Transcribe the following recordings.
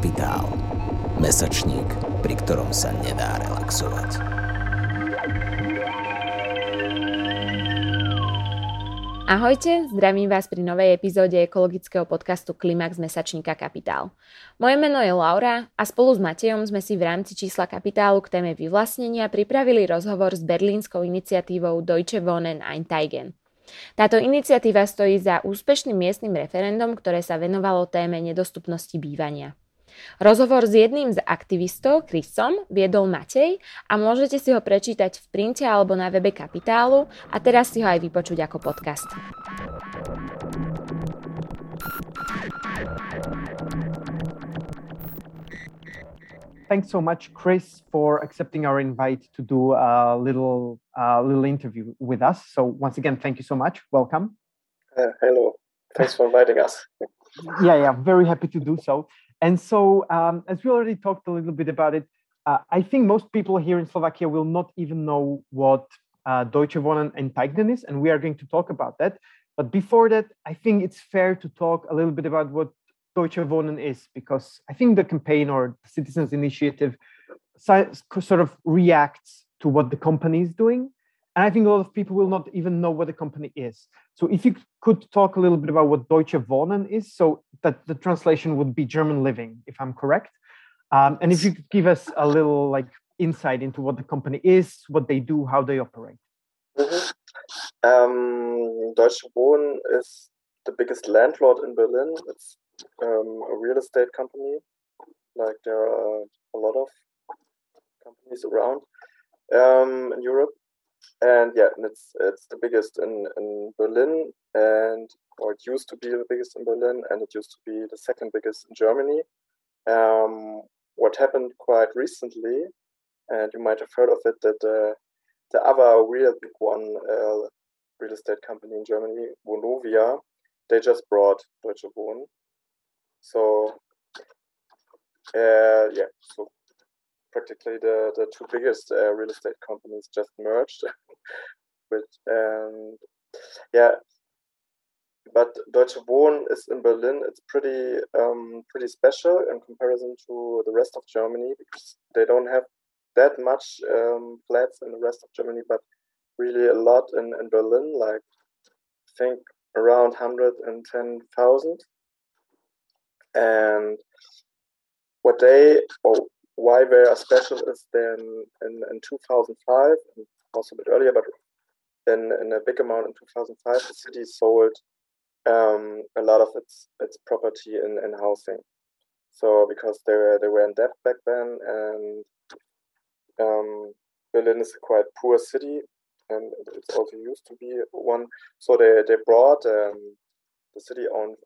Kapitál. Mesačník, pri ktorom sa nedá relaxovať. Ahojte, zdravím vás pri novej epizóde ekologického podcastu Klimax mesačníka Kapitál. Moje meno je Laura a spolu s Matejom sme si v rámci čísla Kapitálu k téme vyvlastnenia pripravili rozhovor s berlínskou iniciatívou Deutsche Wohnen Einteigen. Táto iniciatíva stojí za úspešným miestnym referendum, ktoré sa venovalo téme nedostupnosti bývania. Rozhovor s jedným z aktivistov, Chrisom, viedol Matej a môžete si ho prečítať v printe alebo na webe Kapitálu a teraz si ho aj vypočuť ako podcast. Thanks so much, Chris, for accepting our invite to do a little uh, little interview with us. So once again, thank you so much. Welcome. Uh, hello. Thanks for inviting us. yeah, yeah, very happy to do so. And so, um, as we already talked a little bit about it, uh, I think most people here in Slovakia will not even know what uh, Deutsche Wohnen Enteignen is, and we are going to talk about that. But before that, I think it's fair to talk a little bit about what Deutsche Wohnen is, because I think the campaign or the citizens initiative sort of reacts to what the company is doing. And I think a lot of people will not even know what the company is. So if you could talk a little bit about what Deutsche Wohnen is, so that the translation would be German living, if I'm correct. Um, and if you could give us a little like insight into what the company is, what they do, how they operate. Mm-hmm. Um, Deutsche Wohnen is the biggest landlord in Berlin. It's um, a real estate company. Like there are a lot of companies around um, in Europe and yeah, and it's it's the biggest in in Berlin, and or it used to be the biggest in Berlin, and it used to be the second biggest in Germany. Um, what happened quite recently, and you might have heard of it, that uh, the other real big one, uh, real estate company in Germany, Vonovia, they just brought Deutsche Wohnen. So uh, yeah, so practically the, the two biggest uh, real estate companies just merged. With and yeah, but Deutsche Wohnen is in Berlin. It's pretty um, pretty special in comparison to the rest of Germany because they don't have that much um, flats in the rest of Germany, but really a lot in, in Berlin, like I think around 110,000. And what they, or why they are special is then in, in 2005, also a bit earlier, but in, in a big amount in 2005, the city sold um, a lot of its its property in, in housing. So because they were they were in debt back then, and um, Berlin is a quite poor city, and it's also used to be one. So they they brought um, the city owned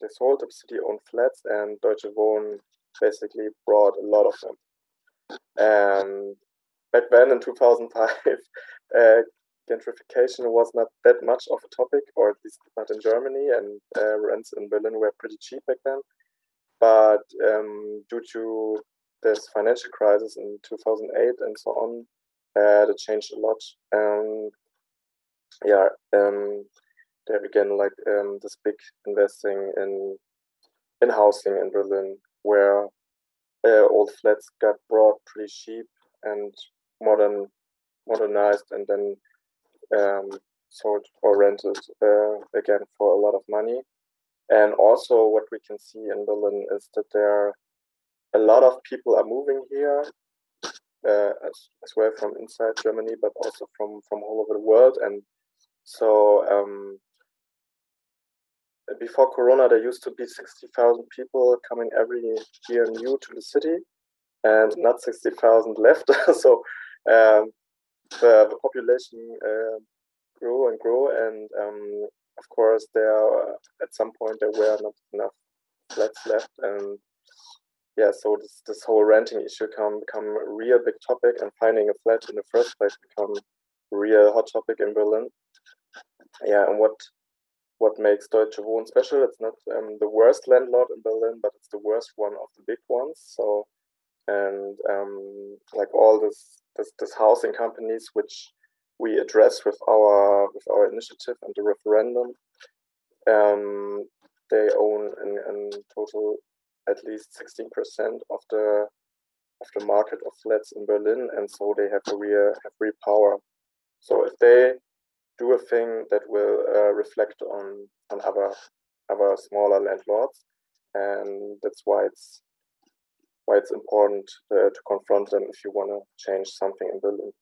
they sold the city owned flats, and Deutsche Wohnen basically brought a lot of them. And back then in 2005, uh, gentrification was not that much of a topic, or at least not in Germany, and uh, rents in Berlin were pretty cheap back then. But um, due to this financial crisis in 2008 and so on, uh, it changed a lot. And yeah, um, they began like um, this big investing in in housing in Berlin, where uh, old flats got brought pretty cheap and modern modernized and then um, sold or rented uh, again for a lot of money. And also, what we can see in Berlin is that there are a lot of people are moving here uh, as, as well from inside Germany, but also from from all over the world. And so um, before Corona, there used to be 60,000 people coming every year new to the city, and not 60,000 left. so um, the, the, population uh, grew and grew, and um, of course, there uh, at some point there were not enough flats left, and yeah, so this this whole renting issue come become a real big topic, and finding a flat in the first place become a real hot topic in Berlin. Yeah, and what what makes Deutsche Wohnen special. It's not um, the worst landlord in Berlin, but it's the worst one of the big ones. So, and um, like all this, this, this housing companies, which we address with our with our initiative and the referendum, um, they own in, in total at least 16% of the of the market of flats in Berlin, and so they have a real have real power. So if they do a thing that will uh, reflect on on other other smaller landlords, and that's why it's why it's important uh, to confront them if you want to change something in Berlin.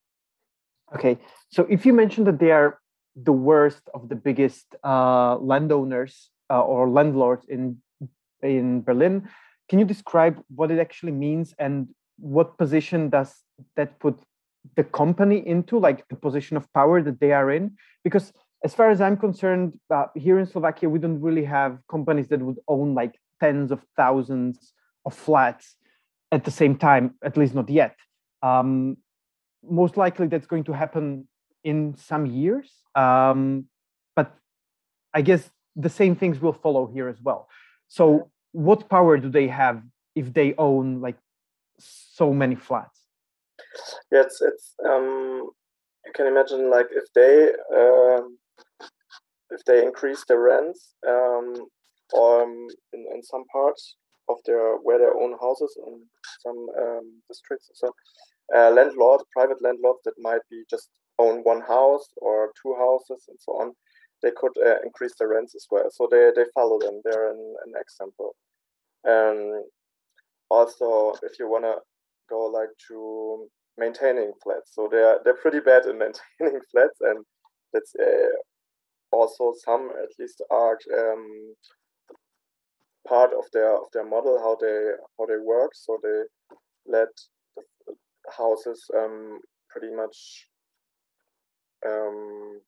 Okay, so if you mentioned that they are the worst of the biggest uh, landowners uh, or landlords in in Berlin, can you describe what it actually means and what position does that put the company into, like the position of power that they are in? Because as far as I'm concerned, uh, here in Slovakia, we don't really have companies that would own like tens of thousands of flats at the same time, at least not yet. Um, most likely that's going to happen in some years. Um, but I guess the same things will follow here as well. So, what power do they have if they own like so many flats? Yeah, it's, it's um, you can imagine like if they um, if they increase the rents um, or um, in, in some parts of their where they own houses in some um, districts. So uh, landlords, private landlords that might be just own one house or two houses and so on, they could uh, increase the rents as well. So they, they follow them. They're an, an example. And also, if you want to go like to maintaining flats, so they're they're pretty bad in maintaining flats, and that's uh, also some at least are um, part of their of their model how they how they work. So they let the houses um, pretty much um,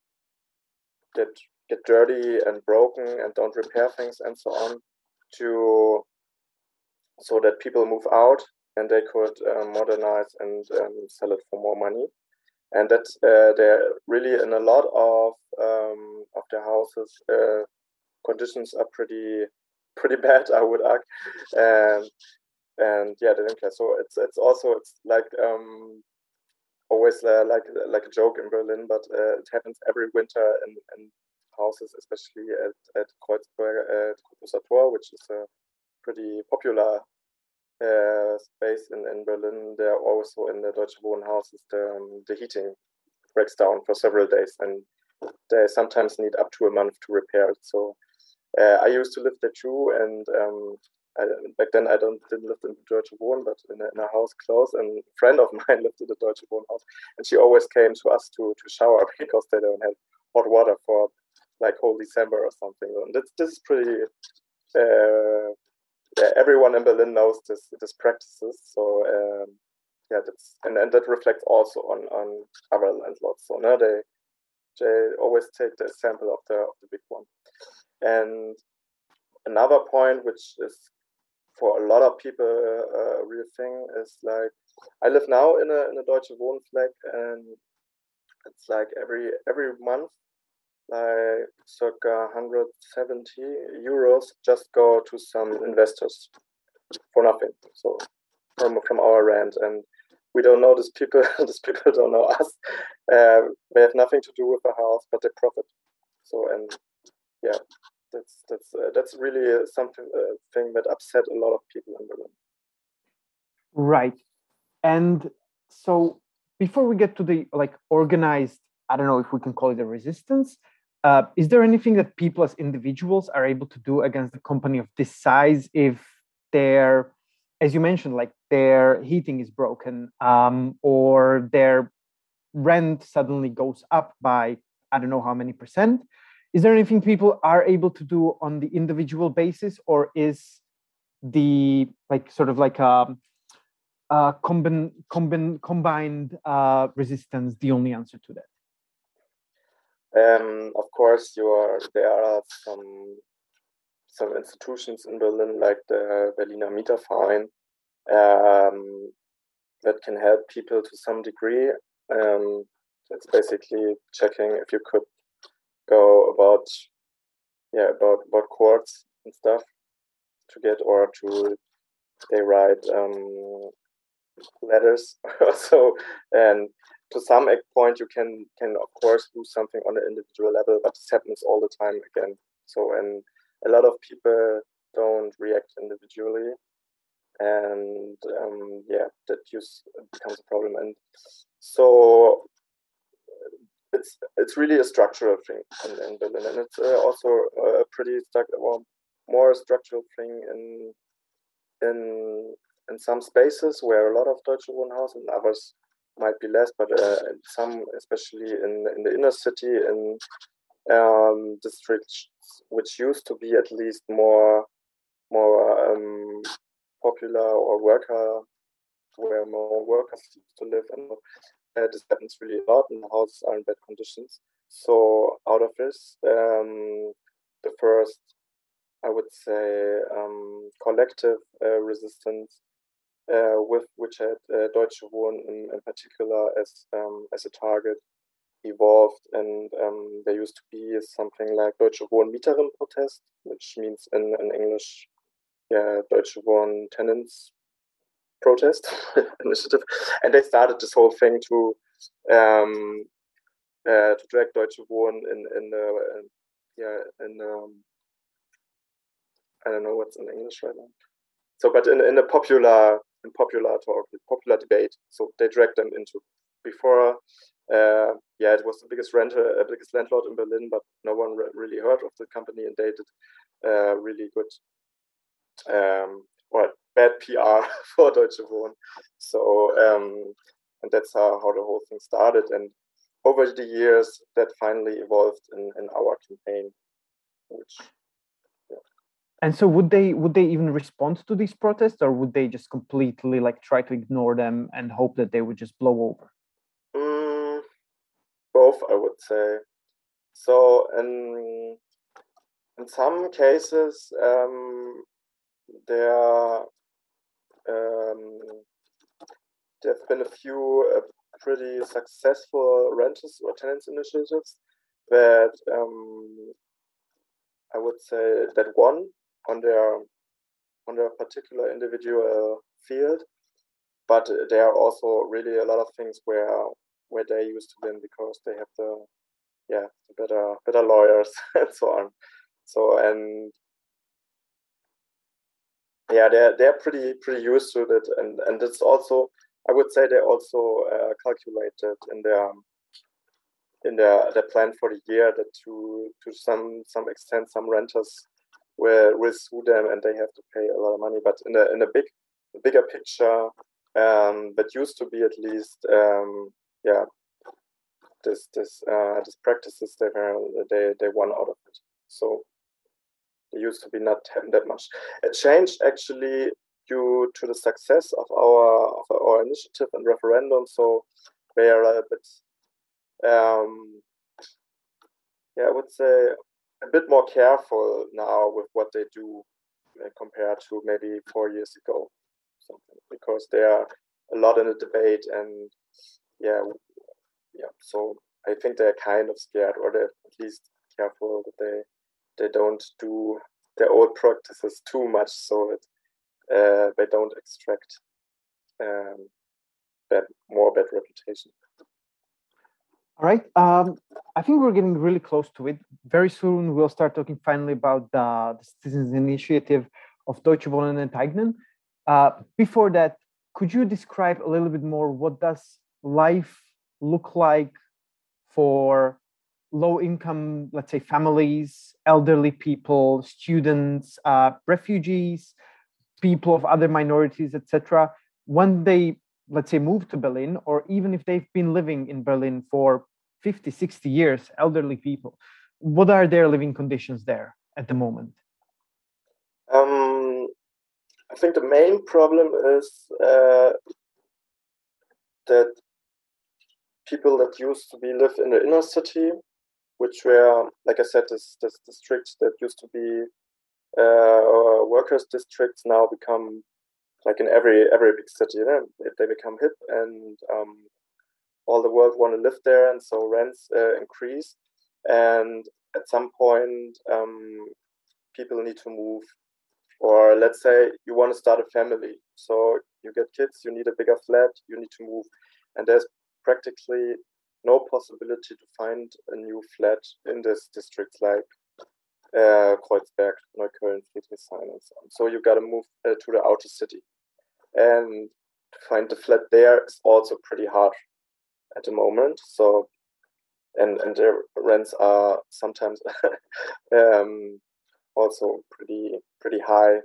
get get dirty and broken and don't repair things and so on to so that people move out and they could uh, modernize and um, sell it for more money. And that uh, they're really in a lot of um, of the houses uh, conditions are pretty pretty bad i would argue. And and yeah they didn't care. So it's it's also it's like um always uh, like like a joke in Berlin, but uh, it happens every winter in, in houses, especially at at Kreuzberg at Tor, which is a pretty popular uh, space in, in Berlin. There also in the Deutsche Wohnen houses, the, um, the heating breaks down for several days, and they sometimes need up to a month to repair it. So uh, I used to live there too, and um, I, back then I don't didn't live in the Deutsche Wohnen, but in a, in a, house close. And a friend of mine lived in the Deutsche Wohnen house, and she always came to us to to shower because they don't have hot water for like whole December or something. And this this is pretty. Uh, everyone in Berlin knows this this practices. So um, yeah, that's and, and that reflects also on on other landlords. So no, they they always take the example of the of the big one. And another point, which is for a lot of people uh, a real thing is like I live now in a in a Deutsche Wohnfleck and it's like every every month like circa 170 euros just go to some investors for nothing so from from our rent and we don't know these people these people don't know us uh, they have nothing to do with the house but they profit so and yeah that's that's uh, that's really uh, something uh, thing that upset a lot of people in Berlin. Right, and so before we get to the like organized, I don't know if we can call it a resistance. Uh, is there anything that people as individuals are able to do against a company of this size if their, as you mentioned, like their heating is broken um, or their rent suddenly goes up by I don't know how many percent? is there anything people are able to do on the individual basis or is the like sort of like a, a combin, combin, combined uh, resistance the only answer to that um, of course are there are some some institutions in berlin like the berliner mieterverein um, that can help people to some degree. Um, it's basically checking if you could go about yeah about about courts and stuff to get or to they write um, letters so. And to some point you can can of course do something on the individual level but this happens all the time again. So and a lot of people don't react individually, and um, yeah, that just becomes a problem. And so it's it's really a structural thing in, in Berlin, and it's uh, also a pretty stuck, well, more structural thing in in in some spaces where a lot of Deutsche Wohnhaus and others might be less, but uh, some, especially in in the inner city, in um, districts which used to be at least more more um, popular or worker where more workers used to live and uh, this happens really a lot and the houses are in bad conditions. So out of this um, the first i would say um, collective uh, resistance with which had uh, Deutsche Wohnen in, in particular as um, as a target evolved, and um, there used to be something like Deutsche Wohnen Mieterinnen Protest, which means in, in English, yeah, Deutsche Wohnen Tenants Protest initiative, and they started this whole thing to um, uh, to drag Deutsche Wohnen in in the in, yeah in um, I don't know what's in English right now. So, but in in a popular in popular talk, popular debate, so they dragged them into before uh, yeah, it was the biggest renter, uh, biggest landlord in Berlin, but no one re- really heard of the company, and they did uh, really good um, or bad PR for Deutsche Wohnen. So, um, and that's how, how the whole thing started. And over the years, that finally evolved in, in our campaign, which and so would they would they even respond to these protests or would they just completely like try to ignore them and hope that they would just blow over both, I would say. So in in some cases, um, there um, there have been a few uh, pretty successful renters or tenants initiatives that um, I would say that won on their on their particular individual field, but there are also really a lot of things where where they used to win because they have the yeah better better lawyers and so on. So and yeah, they're they're pretty pretty used to it, and and it's also I would say they also uh, calculated in their in their their plan for the year that to to some some extent some renters will sue them and they have to pay a lot of money. But in a in a big bigger picture, um, that used to be at least um, yeah, this this uh, this practices they they they won out of it. So it used to be not that much. It changed actually due to the success of our of our initiative and referendum. So they are a bit, um, yeah, I would say a bit more careful now with what they do uh, compared to maybe four years ago, something because they are a lot in the debate and yeah, yeah. So I think they're kind of scared, or they're at least careful that they they don't do their old practices too much, so that uh, they don't extract um, bad, more bad reputation. All right. Um, I think we're getting really close to it. Very soon, we'll start talking finally about the, the citizens' initiative of Deutsche Wohnen enteignen. Uh, before that, could you describe a little bit more what does life look like for low income, let's say, families, elderly people, students, uh, refugees, people of other minorities, etc., when they, let's say, move to Berlin, or even if they've been living in Berlin for 50, 60 years, elderly people, what are their living conditions there at the moment? Um, I think the main problem is uh, that people that used to be live in the inner city, which were, like I said, this, this districts that used to be uh, workers' districts now become like in every every big city. You know, they become hip, and um, all the world want to live there, and so rents uh, increase. And at some point, um, people need to move, or let's say you want to start a family, so you get kids, you need a bigger flat, you need to move, and there's practically no possibility to find a new flat in this district like uh, Kreuzberg, Neukölln, Friedrichshain, and so on. So you got to move uh, to the outer city, and to find the flat there is also pretty hard at the moment. So, and and their rents are sometimes um, also pretty pretty high.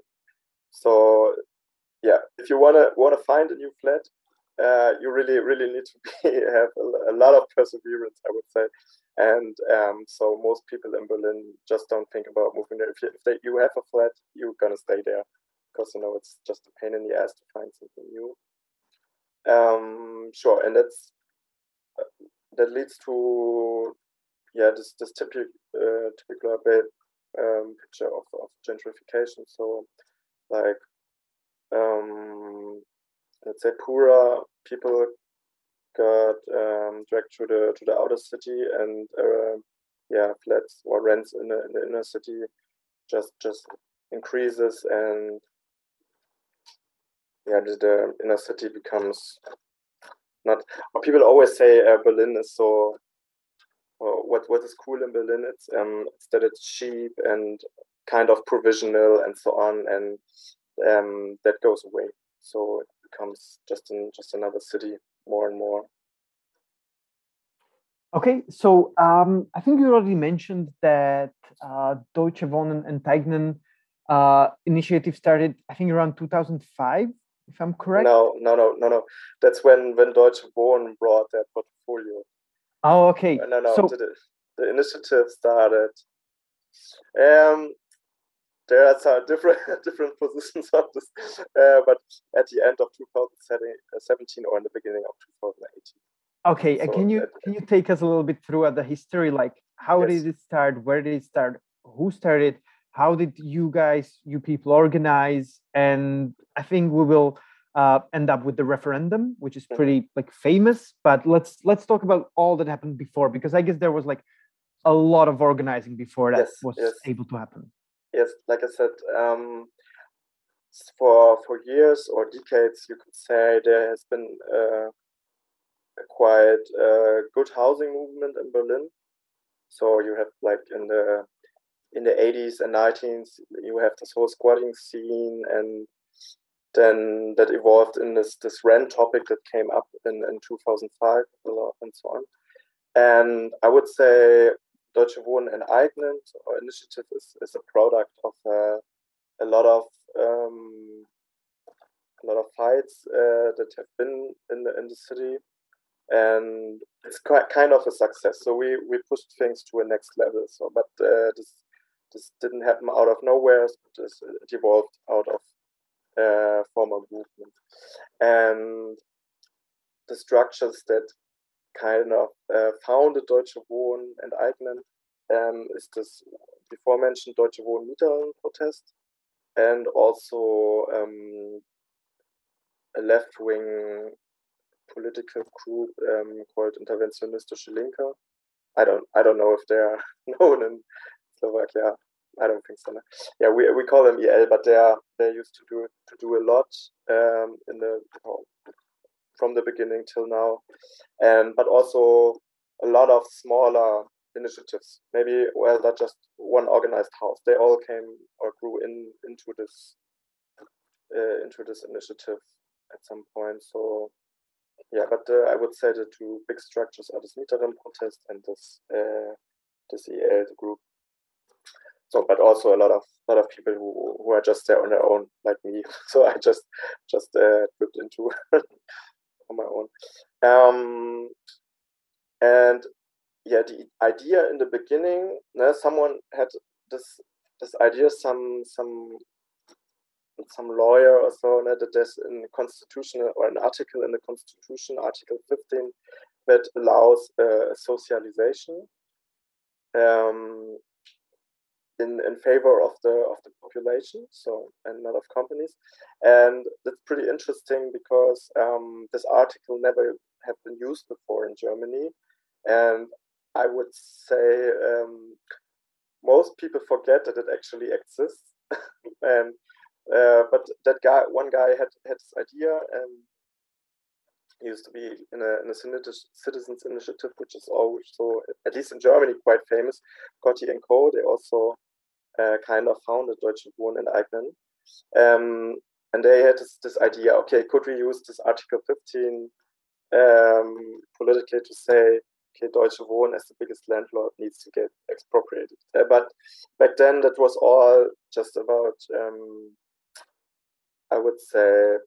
So, yeah, if you wanna wanna find a new flat, uh, you really really need to be, have a, a, lot of perseverance, I would say. And um, so most people in Berlin just don't think about moving there. If, you, if they, you have a flat, you're gonna stay there because you know it's just a pain in the ass to find something new. Um, sure, and that's uh, that leads to yeah this this typical uh, typical um, picture of, of gentrification. So like um, let's say poorer people got um, dragged to the to the outer city and uh, yeah flats or rents in the, in the inner city just just increases and yeah the, the inner city becomes not people always say uh, berlin is so what what is cool in berlin it's um it's that it's cheap and kind of provisional and so on and um that goes away. So it becomes just in just another city more and more. Okay, so um, I think you already mentioned that uh, Deutsche Wohnen Enteignen uh, initiative started, I think, around 2005, if I'm correct. No, no, no, no, no. That's when when Deutsche Wohnen brought their portfolio. Oh, okay. No, no. So, the, the initiative started. Um, there are some different different positions on this, uh, but at the end of 2017 or in the beginning of 2018. Okay, so can you can you take us a little bit through the history? Like, how yes. did it start? Where did it start? Who started? How did you guys, you people, organize? And I think we will uh, end up with the referendum, which is pretty like famous. But let's let's talk about all that happened before, because I guess there was like a lot of organizing before that yes, was yes. able to happen. Yes, like I said, um, for for years or decades, you could say there has been. Uh, a quite uh, good housing movement in Berlin. So you have like in the in the 80s and 90s, you have this whole squatting scene, and then that evolved in this this rent topic that came up in, in 2005 and so on. And I would say Deutsche Wohnen Enteignen or initiative is, is a product of uh, a lot of um, a lot of fights uh, that have been in the in the city and it's quite kind of a success. So we we pushed things to a next level. So, but uh, this this didn't happen out of nowhere. This, it evolved out of uh, former movement, and the structures that kind of uh, founded Deutsche Wohnen Enteignen um, is this before mentioned Deutsche Wohnen Mieterinnen protest, and also um, a left wing political group um, called Interventionistische Linke. I don't I don't know if they are known in Slovakia. I don't think so. Yeah, we, we call them IL, but they are they used to do to do a lot um, in the from the beginning till now, and but also a lot of smaller initiatives. Maybe well, not just one organized house. They all came or grew in into this uh, into this initiative at some point. So yeah, but uh, I would say the two big structures are this Mieterinnen protest and this uh, this IL group. So, but also a lot of lot of people who, who are just there on their own, like me. So I just just uh, dipped into on my own. Um, and yeah, the idea in the beginning, someone had this this idea some some some lawyer or so that there's in the constitution or an article in the constitution, Article 15, that allows uh, socialization um, in in favor of the of the population, so and not of companies, and that's pretty interesting because um, this article never had been used before in Germany, and I would say um, most people forget that it actually exists, and uh, but that guy, one guy had had this idea, and he used to be in a, in a citizens initiative, which is also, at least in Germany, quite famous. Kotti and Co. They also uh, kind of founded Deutsche Wohnen Enteignen. Um, and they had this, this, idea okay, could we use this Article 15 um, politically to say, okay, Deutsche Wohnen as the biggest landlord needs to get expropriated? Uh, but back then, that was all just about, um, I would say,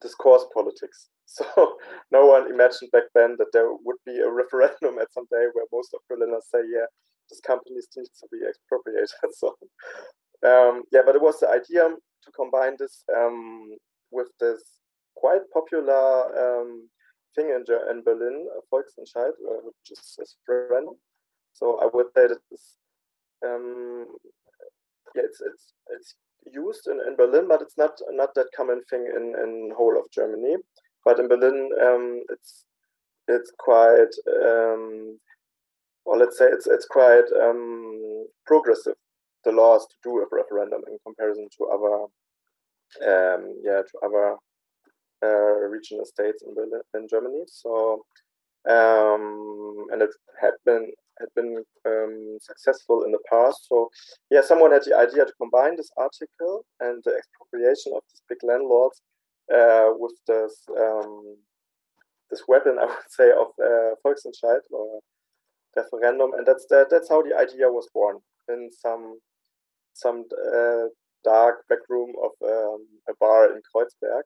discourse politics. So no one imagined back then that there would be a referendum at some day where most of Berliners say, yeah, this company needs to be expropriated. so um, yeah, but it was the idea to combine this um, with this quite popular um, thing in, in Berlin, Volksentscheid, uh, which is a referendum. So I would say that this, um, yeah, it's it's it's used in, in Berlin, but it's not not that common thing in in whole of Germany. But in Berlin, um, it's it's quite um, well. Let's say it's it's quite um, progressive. The laws to do a referendum in comparison to other um, yeah to other uh, regional states in Berlin in Germany. So um, and it had been had been um, successful in the past. So, yeah, someone had the idea to combine this article and the expropriation of these big landlords uh, with this um, this weapon, I would say, of uh, Volksentscheid or referendum, and that's that, that's how the idea was born in some some uh, dark back room of um, a bar in Kreuzberg.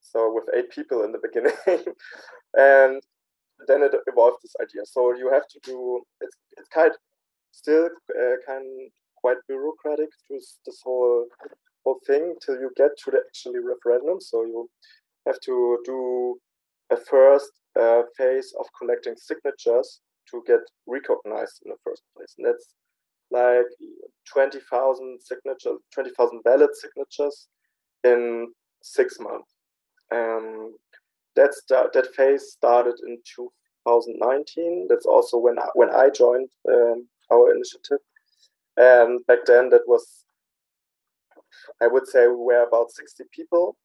So with eight people in the beginning, and then it evolved this idea. So you have to do it's it's kind still uh, kind quite bureaucratic to this whole whole thing till you get to the actually referendum. So you have to do a first uh, phase of collecting signatures to get recognized in the first place, and that's like twenty thousand signatures, twenty thousand ballot signatures in six months. Um, that's the, that phase started in 2019. That's also when I, when I joined um, our initiative. And back then, that was, I would say, we were about 60 people.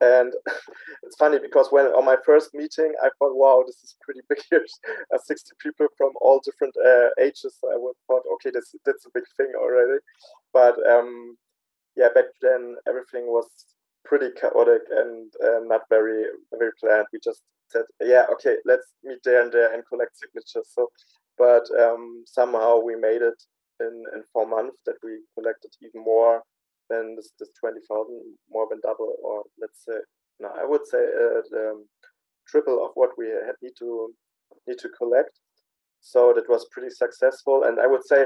And it's funny because when on my first meeting, I thought, wow, this is pretty big here. Uh, 60 people from all different uh, ages. I would thought, okay, this, that's a big thing already. But um, yeah, back then, everything was pretty chaotic and uh, not very very planned. We just said, yeah, okay, let's meet there and there and collect signatures. So, but um, somehow we made it in in four months that we collected even more than this, this twenty thousand, more than double, or let's say, no, I would say uh, um, triple of what we had need to need to collect. So that was pretty successful, and I would say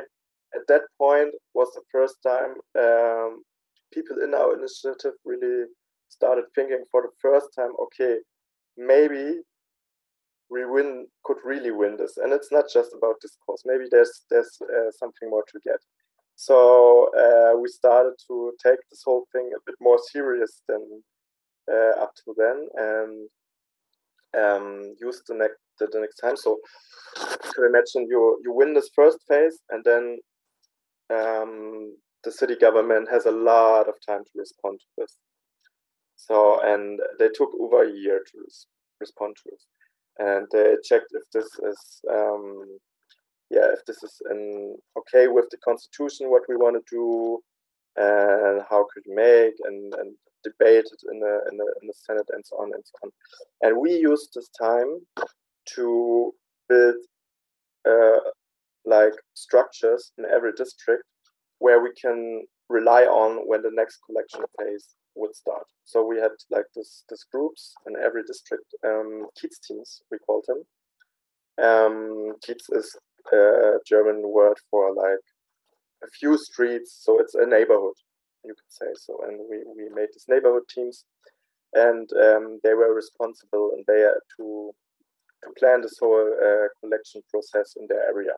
at that point was the first time um, people in our initiative really started thinking for the first time, okay, maybe we win could really win this, and it's not just about discourse. Maybe there's there's uh, something more to get. So uh, we started to take this whole thing a bit more serious than uh, up to then, and um, use the next the, the next time. So you can imagine you you win this first phase, and then um, the city government has a lot of time to respond to this. So, and they took over a year to respond to it. And they checked if this is, um, yeah, if this is an okay with the constitution, what we want to do, and how could we make, and, and debate it in the, in, the, in the Senate and so on and so on. And we used this time to build uh, like structures in every district where we can rely on when the next collection phase would start. So we had like this this groups in every district, um, Kiez teams we called them. Um, Kiez is a German word for like a few streets, so it's a neighborhood, you could say so. And we we made these neighborhood teams, and um, they were responsible and they had to to plan this whole uh, collection process in their area,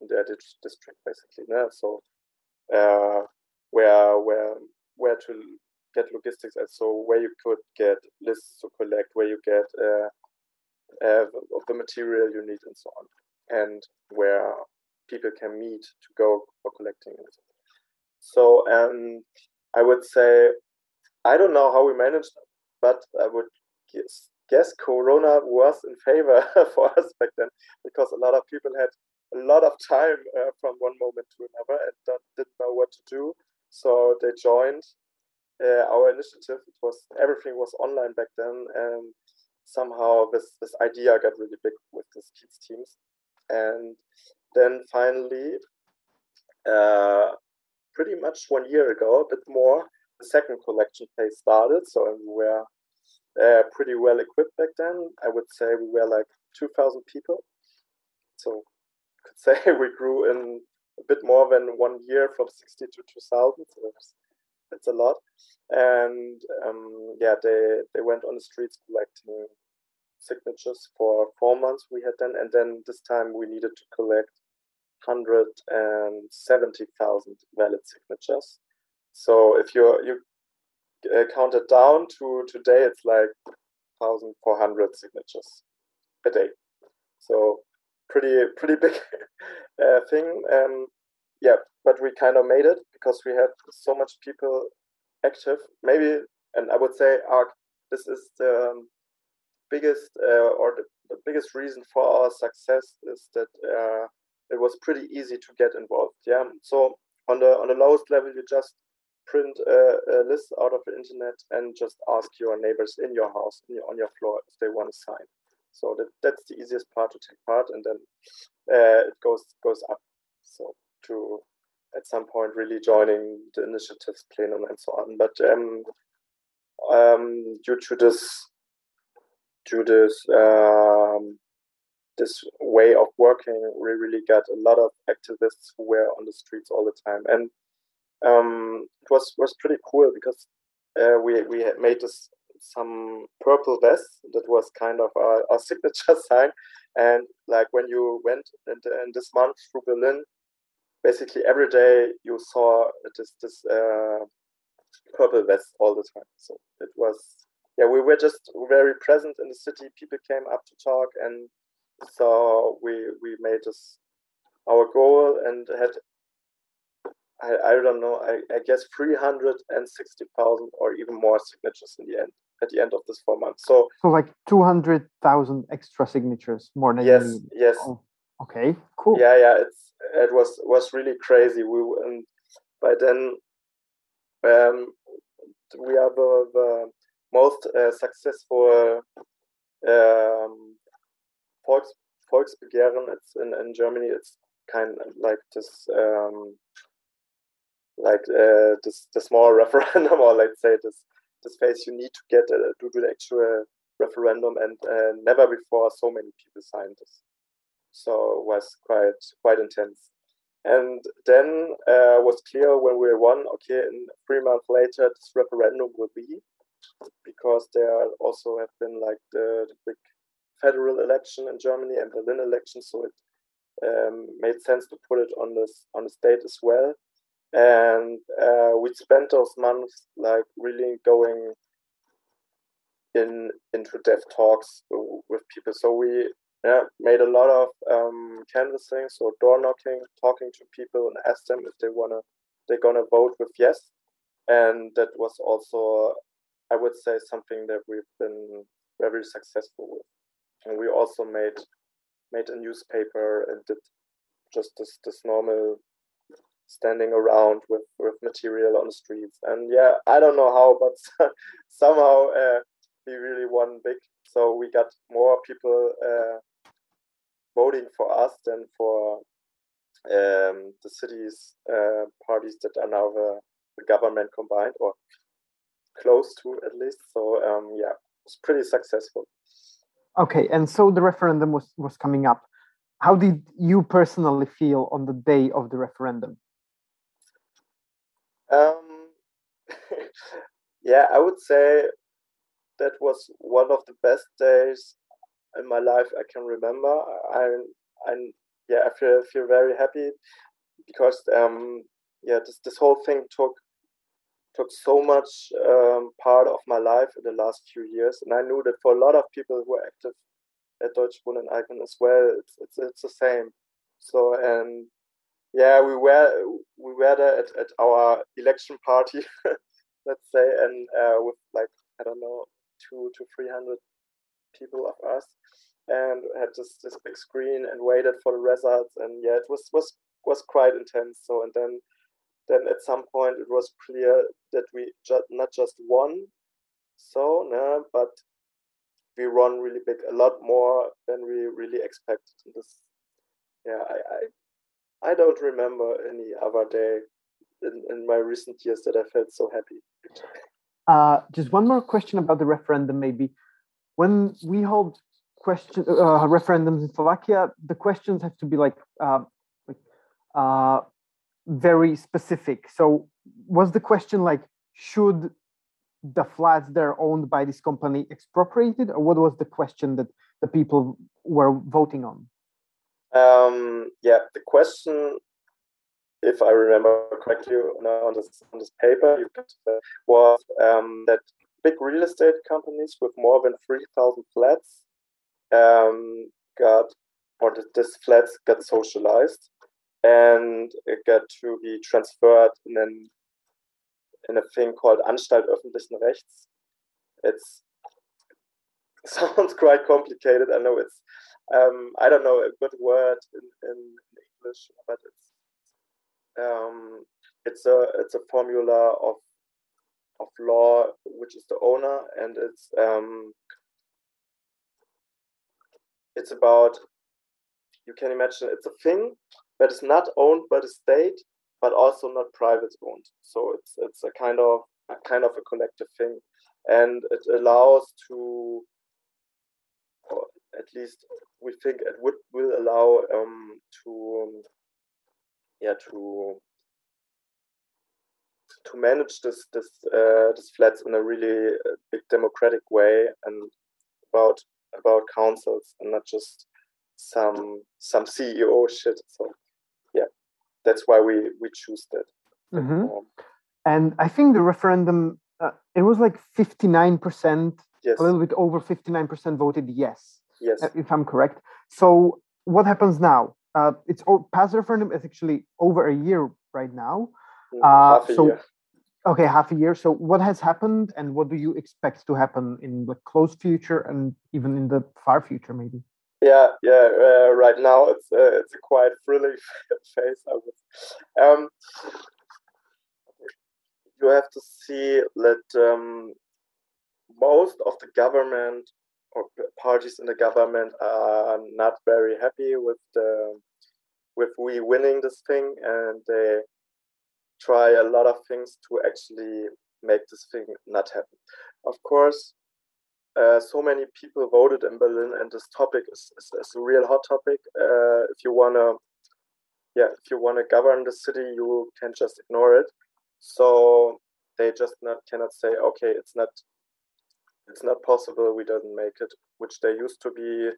in their district, basically. Yeah? So uh, where where where to get logistics and so where you could get lists to collect, where you get uh, uh, of the material you need and so on, and where people can meet to go for collecting it. So um, I would say I don't know how we managed, but I would guess guess Corona was in favor for us back then because a lot of people had a lot of time uh, from one moment to another and didn't know what to do. So they joined uh, our initiative. It was everything was online back then, and somehow this this idea got really big with these Kiez teams. And then finally, uh, pretty much one year ago, a bit more, the second collection phase started. So we were uh, pretty well equipped back then. I would say we were like 2,000 people. So could say we grew in a bit more than one year from 60 to 2,000. So it's, a lot. And um, yeah, they, they went on the streets collecting signatures for four months we had then. And then this time we needed to collect 170,000 valid signatures. So if you you uh, count it down to today, it's like 1,400 signatures a day. So pretty pretty big uh, thing. Um, yeah, but we kind of made it because we had so much people active. Maybe, and I would say, our this is the um, biggest uh, or the, the, biggest reason for our success is that uh, it was pretty easy to get involved. Yeah, so on the on the lowest level, you just print a, a list out of the internet and just ask your neighbors in your house in your, on your floor if they want to sign. So that that's the easiest part to take part, and then uh, it goes goes up. So to at some point really joining the initiatives plenum and so on. But um, um, due to this to this um, this way of working, we really got a lot of activists who were on the streets all the time, and um, it was was pretty cool because uh, we we had made this some purple vest that was kind of our, our signature sign. And like when you went in, this month through Berlin, basically every day you saw this this uh, purple vest all the time. So it was yeah we were just very present in the city. People came up to talk, and so we we made this our goal and had I, I don't know, I, I guess 360,000 or even more signatures in the end, at the end of this four months. So, so like 200,000 extra signatures more than yes, yes. Oh, okay, cool. Yeah, yeah, it's, it was, was really crazy. We, and by then, um, we are the, the most uh, successful um, Volks, Volksbegehren. It's in, in Germany. It's kind of like this um, like uh, this the small referendum or let's say this this phase you need to get uh, to do the actual referendum and uh, never before so many people signed this so it was quite quite intense and then uh, was clear when we won okay in three months later this referendum will be because there also have been like the, the big federal election in germany and berlin election so it um, made sense to put it on this on the state as well and uh, we spent those months like really going in into dev talks with people. So we yeah, made a lot of um, canvassing, so door knocking, talking to people, and asked them if they wanna they're gonna vote with yes. And that was also, I would say, something that we've been very successful with. And we also made made a newspaper and did just this this normal standing around with with material on the streets. And yeah, I don't know how, but somehow uh, we really won big. So we got more people uh, voting for us than for um, the cities uh, parties that are now the, the, government combined or close to at least. So um, yeah, it's pretty successful. Okay, and so the referendum was was coming up. How did you personally feel on the day of the referendum? Um, yeah, I would say that was one of the best days in my life I can remember. I, I, yeah, I feel feel very happy because um, yeah, this this whole thing took took so much um, part of my life in the last few years, and I knew that for a lot of people who are active at Deutsche Icon as well, it's, it's it's the same. So and yeah, we were we were there at, at our election party, let's say, and uh, with like I don't know two to three hundred people of us, and had this this big screen and waited for the results. And yeah, it was was was quite intense. So and then then at some point it was clear that we just not just won, so no, but we run really big, a lot more than we really expected. This, yeah, I, I, I don't remember any other day in, in my recent years that I felt so happy. Uh, just one more question about the referendum, maybe. When we hold question uh, referendums in Slovakia, the questions have to be like uh, uh, very specific. So, was the question like, should the flats that are owned by this company expropriated, or what was the question that the people were voting on? Um, yeah, the question, if I remember correctly, on this on this paper, was um, that big real estate companies with more than three thousand flats um, got or this flats got socialized and it got to be transferred in an in a thing called Anstalt öffentlichen Rechts. It's sounds quite complicated. I know it's um, I don't know a good word in, in, English, but it's um, it's a it's a formula of of law which is the owner and it's um, it's about you can imagine it's a thing that is not owned by the state but also not private owned. So it's it's a kind of a kind of a collective thing, and it allows to, or at least we think it would will allow um, to um, yeah to to manage this this uh, this flats in a really uh, big democratic way and about about councils and not just some some CEO shit. So that's why we we choose that. Mm-hmm. Um, and I think the referendum uh, it was like fifty nine percent, a little bit over fifty nine percent voted yes. Yes, uh, if I'm correct. So what happens now? Uh, it's all, past referendum is actually over a year right now. Mm, half a so, year. Okay, half a year. So what has happened, and what do you expect to happen in the close future, and even in the far future, maybe? Yeah, yeah. Uh, right now, it's uh, it's a quite thrilling phase. I would. Um, you have to see that um, most of the government or parties in the government are not very happy with the with we winning this thing, and they try a lot of things to actually make this thing not happen. Of course, uh, so many people voted in Berlin, and this topic is, is, is a real hot topic. Uh, if you wanna, yeah, if you wanna govern the city, you can just ignore it. So they just not cannot say, okay, it's not, it's not possible. We doesn't make it, which they used to be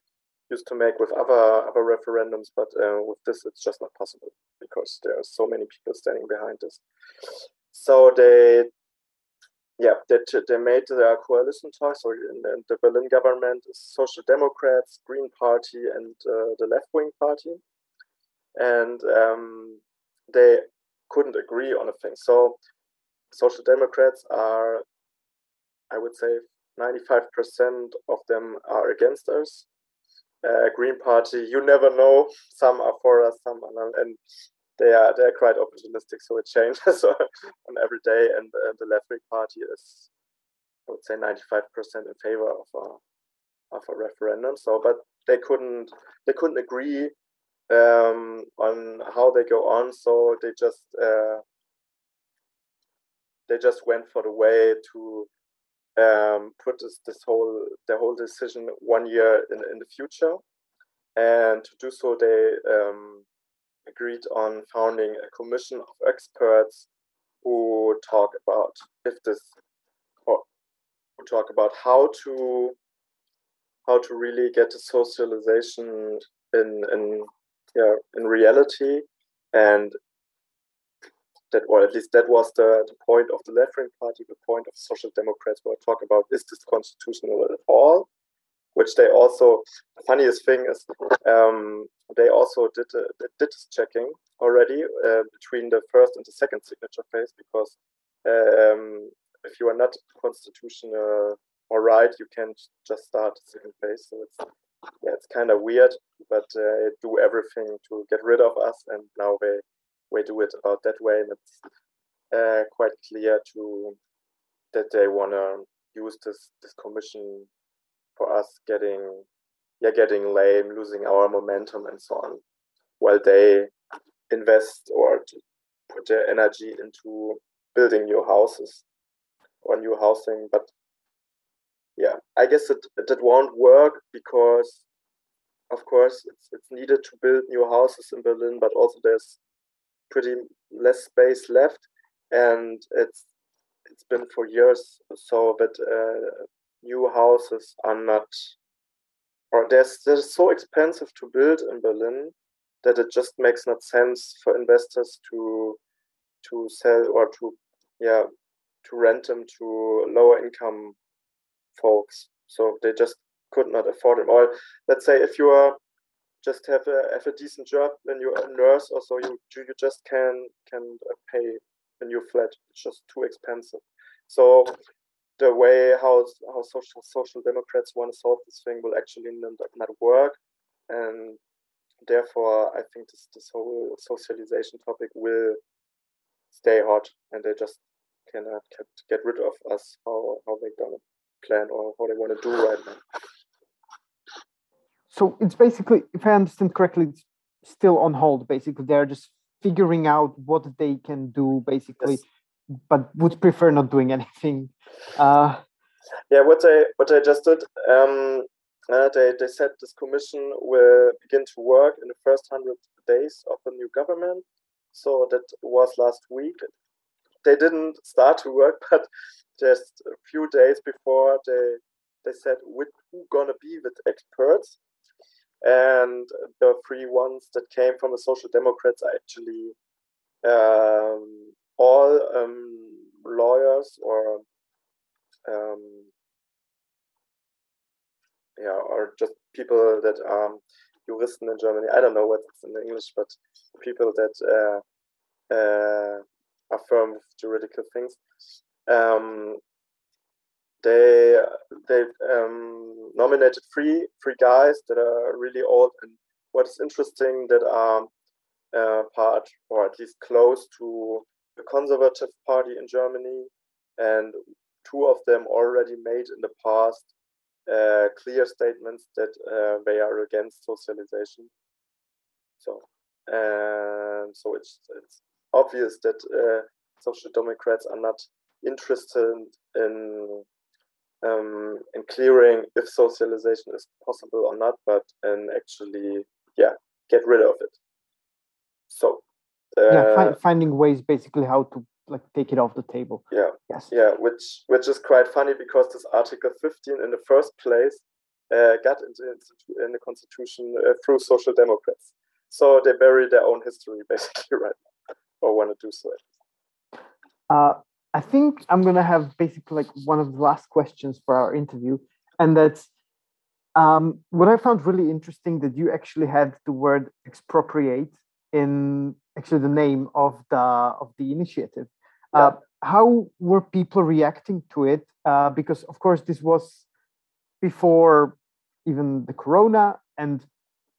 used to make with other other referendums, but uh, with this, it's just not possible because there are so many people standing behind this. So they yeah, they, they made their coalition choice, in, in the Berlin government, is Social Democrats, Green Party, and uh, the left wing party, and um, they couldn't agree on a thing. So, Social Democrats are, I would say, 95% of them are against us. Uh, Green Party, you never know. Some are for us, some are not. And they are they're quite opportunistic, so it changes on every day. And uh, the left wing party is, I would say, ninety five percent in favor of a of a referendum. So, but they couldn't they couldn't agree um, on how they go on. So they just uh, they just went for the way to um, put this, this whole the whole decision one year in in the future. And to do so, they um, agreed on founding a commission of experts who talk about if this or who talk about how to how to really get the socialization in in yeah in reality. And that or at least that was the, the point of the left wing party the point of social democrats were talk about is this constitutional at all which they also the funniest thing is um, they also did uh, did this checking already uh, between the first and the second signature phase because um, if you are not constitutional all right, you can't just start the second phase. So it's yeah, it's kind of weird, but uh, do everything to get rid of us, and now they they do it about that way, and it's uh, quite clear to that they want to use this this commission for us getting yeah getting lame, losing our momentum, and so on, while they invest or put their energy into building new houses or new housing. But yeah, I guess it, it, won't work because, of course, it's, it's needed to build new houses in Berlin, but also there's pretty less space left. And it's it's been for years so that uh, new houses are not or they're, they're so expensive to build in Berlin that it just makes not sense for investors to to sell or to yeah to rent them to lower income folks. So they just could not afford it. Or let's say if you are just have a have a decent job when you're a nurse or so you you just can can pay a new flat. It's just too expensive. So the way how how social social democrats want to solve this thing will actually not, not work. And therefore i think this this whole socialization topic will stay hot and they just cannot uh, get get rid of us how how they're gonna plan or how they want to do right now. So it's basically if i understand correctly it's still on hold basically. They're just figuring out what they can do basically. Yes. But would prefer not doing anything. Uh, yeah what i what i just did um, uh, they, they said this commission will begin to work in the first 100 days of the new government. So that was last week. They didn't start to work, but just a few days before they they said with who gonna be with experts, and the three ones that came from the Social Democrats are actually um, all um, lawyers or um, yeah, or just people that um, Juristen in Germany. I don't know what it's in English, but people that uh, uh, affirm juridical things. Um, they they um, nominated three three guys that are really old, and what is interesting that are uh, part or at least close to the Conservative Party in Germany, and two of them already made in the past uh, clear statements that uh, they are against socialization. So, and so it's it's obvious that uh, social democrats are not interested in um, in clearing if socialization is possible or not, but in actually, yeah, get rid of it. So, yeah, fi- finding ways basically how to like take it off the table. Yeah. Yes. Yeah, which which is quite funny because this Article 15 in the first place uh, got into, in the constitution uh, through social democrats. So they bury their own history basically right now, or want to do so. Uh, I think I'm gonna have basically like one of the last questions for our interview, and that's um, what I found really interesting that you actually had the word expropriate in actually the name of the of the initiative. Yeah. Uh, how were people reacting to it? Uh, because of course this was before even the corona and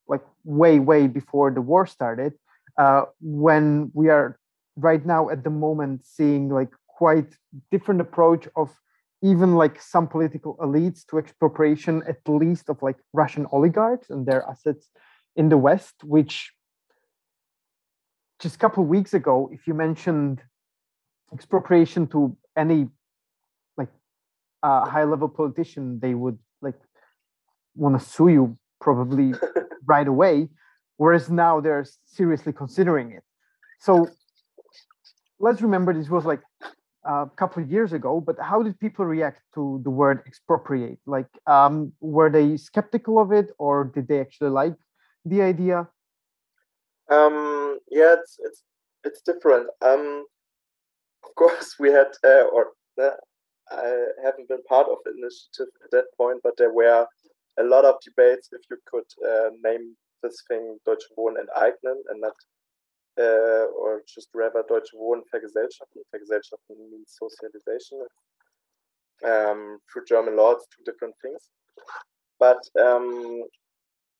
like way way before the war started. Uh, when we are right now at the moment seeing like quite different approach of even like some political elites to expropriation at least of like russian oligarchs and their assets in the west which just a couple of weeks ago, if you mentioned expropriation to any like uh, high level politician, they would like want to sue you probably right away. Whereas now they're seriously considering it. So let's remember this was like a couple of years ago, but how did people react to the word expropriate? Like, um, were they skeptical of it or did they actually like the idea? Um, yeah, it's it's it's different. Um, of course, we had uh, or uh, I haven't been part of the initiative at that point, but there were a lot of debates if you could uh, name this thing Deutsche Wohnen enteignen and not uh, or just rather Deutsche Wohnen vergesellschaften. Vergesellschaften means socialization. um, through German law, it's two different things. But um,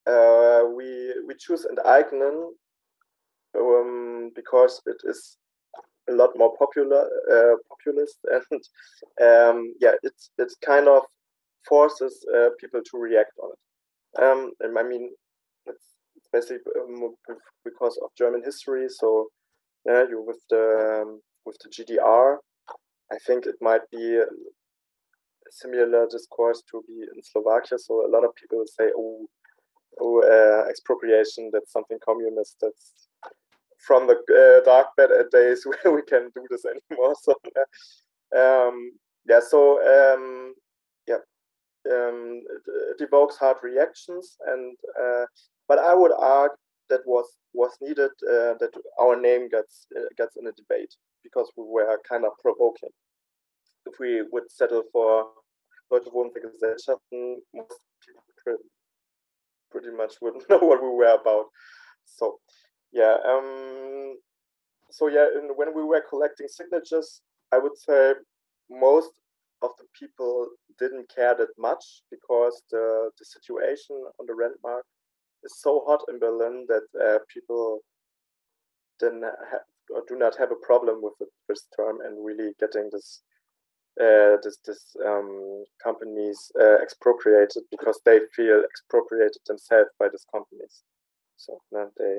uh, we we choose Enteignen um, because it is a lot more popular, uh, populist, and um, yeah, it's it's kind of forces uh, people to react on it. Um, and I mean, it's, basically um, because of German history. So yeah, you with the um, with the GDR, I think it might be similar discourse to be in Slovakia. So a lot of people say, "Oh, oh, uh, expropriation. That's something communist. That's from the uh, dark bed days where we can do this anymore." So um, yeah, so um, yeah, um, it, evokes hard reactions, and uh, but I would argue that was was needed uh, that our name gets uh, gets in a debate because we were kind of provoking. If we would settle for Deutsche Wohnungsgesellschaften, most people pretty much wouldn't know what we were about. So, yeah. Um, so yeah, and when we were collecting signatures, I would say most of the people didn't care that much because the the situation on the rent mark is so hot in Berlin that uh, people didn't or do not have a problem with the first term and really getting this uh, this, this um, companies uh, expropriated because they feel expropriated themselves by these companies. So no, they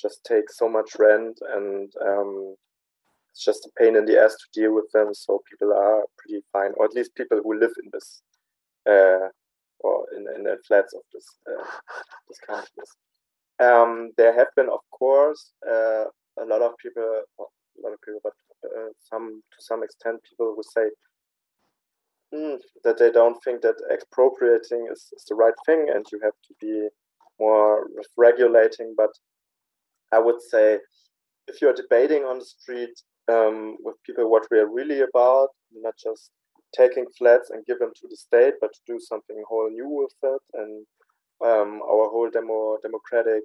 just take so much rent and um, it's just a pain in the ass to deal with them. So people are pretty fine, or at least people who live in this uh, or in, in the flats of this uh, this companies. Um, there have been, of course, uh, a lot of people, a lot of people, but uh, some to some extent people who say mm, that they don't think that expropriating is, is the right thing and you have to be more regulating but i would say if you're debating on the street um, with people what we are really about not just taking flats and give them to the state but to do something whole new with it and um, our whole demo democratic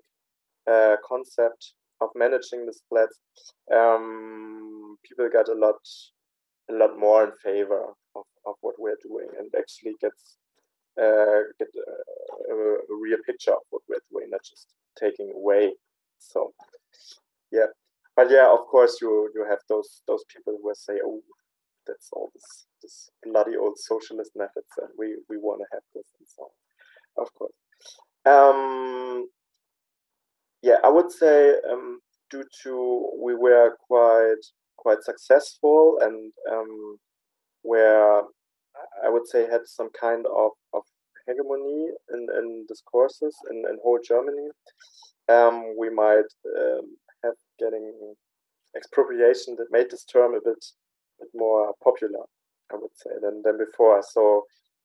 uh, concept of managing these flats, um, people get a lot, a lot more in favor of, of what we're doing, and actually gets uh, get a, a, real picture of what we're doing, not just taking away. So, yeah, but yeah, of course, you you have those those people who say, "Oh, that's all this this bloody old socialist methods, and we we want to have this," and so on. Of course. Um, yeah, I would say um, due to we were quite quite successful and um, where I would say had some kind of, of hegemony in, in discourses in, in whole Germany. Um, we might um, have getting expropriation that made this term a bit, bit more popular, I would say, than, than before. So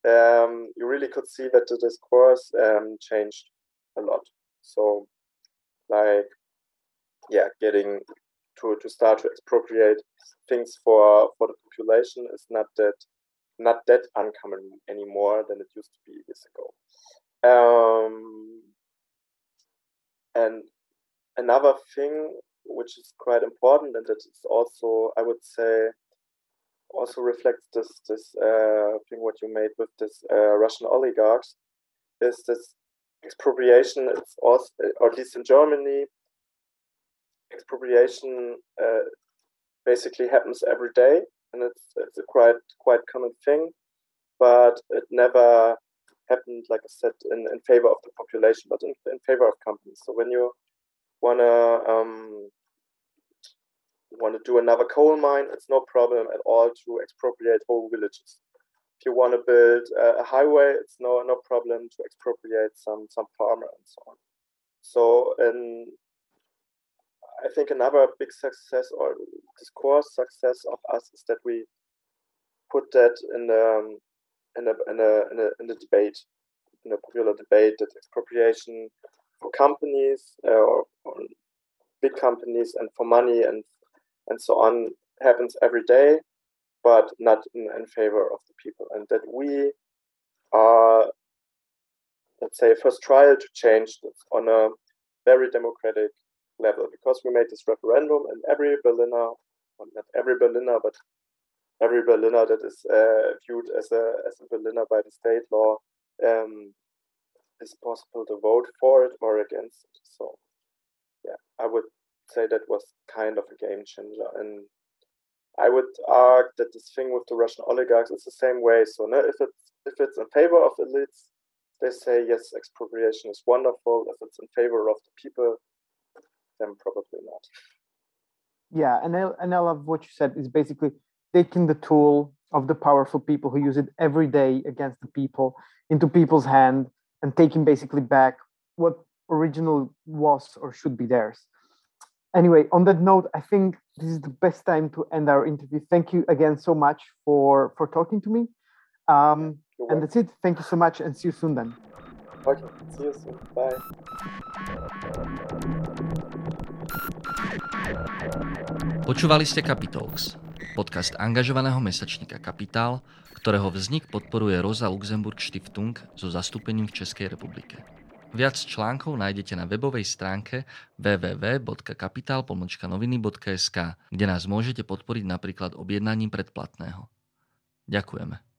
um, you really could see that the discourse um, changed a lot. So like yeah getting to, to start to expropriate things for for the population is not that not that uncommon anymore than it used to be years ago. Um, and another thing which is quite important and that is also i would say also reflects this this uh, thing what you made with this uh, russian oligarchs is this expropriation. It's also or at least in germany expropriation uh, basically happens every day and it's it's a quite quite common thing but it never happened like i said in, in favor of the population but in, in favor of companies so when you want to um, want to do another coal mine it's no problem at all to expropriate whole villages if you want to build a highway, it's no no problem to expropriate some some farmer and so on. So, and I think another big success or discourse success of us is that we put that in the in a in a in a, in the debate, in a popular debate, that expropriation for companies uh, or, or big companies and for money and and so on happens every day but not in, in favor of the people, and that we are, let's say, first trial to change this on a very democratic level because we made this referendum, and every Berliner, well, not every Berliner, but every Berliner that is uh, viewed as a as a Berliner by the state law um, is possible to vote for it or against it. So yeah, I would say that was kind of a game changer. And I would argue that this thing with the Russian oligarchs is the same way. So no, if it's if it's in favor of elites, they say yes, expropriation is wonderful. If it's in favor of the people, then probably not. Yeah, and I, and I love what you said is basically taking the tool of the powerful people who use it every day against the people into people's hand and taking basically back what original was or should be theirs. Anyway, on that note, I think this is the best time to end our interview. Thank you again so much for for talking to me. Um, and that's it. Thank you so much and see you soon then. Okay, see you soon. Bye. Počúvali ste Capitalx, podcast angažovaného mesačníka Kapitál, ktorého vznik podporuje Rosa Luxemburg Stiftung so zastúpením v Českej republike. Viac článkov nájdete na webovej stránke www.kapital.noviny.sk, kde nás môžete podporiť napríklad objednaním predplatného. Ďakujeme.